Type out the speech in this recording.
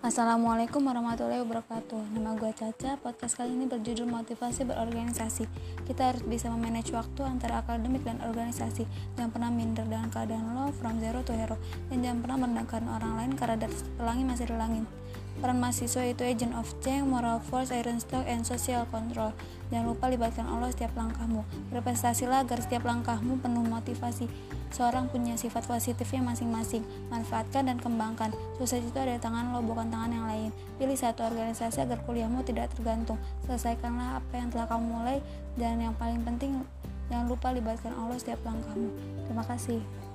Assalamualaikum warahmatullahi wabarakatuh. Nama gue Caca, podcast kali ini berjudul motivasi berorganisasi. Kita harus bisa memanage waktu antara akademik dan organisasi. Jangan pernah minder dengan keadaan lo from zero to hero. Dan jangan pernah merendahkan orang lain karena dari pelangi masih ada langit Peran mahasiswa itu agent of change, moral force, iron stock, and social control. Jangan lupa libatkan Allah setiap langkahmu. Berprestasilah agar setiap langkahmu penuh motivasi. Seorang punya sifat positifnya masing-masing. Manfaatkan dan kembangkan. Sukses itu ada tangan lo, bukan tangan yang lain. Pilih satu organisasi agar kuliahmu tidak tergantung. Selesaikanlah apa yang telah kamu mulai. Dan yang paling penting, jangan lupa libatkan Allah setiap langkahmu. Terima kasih.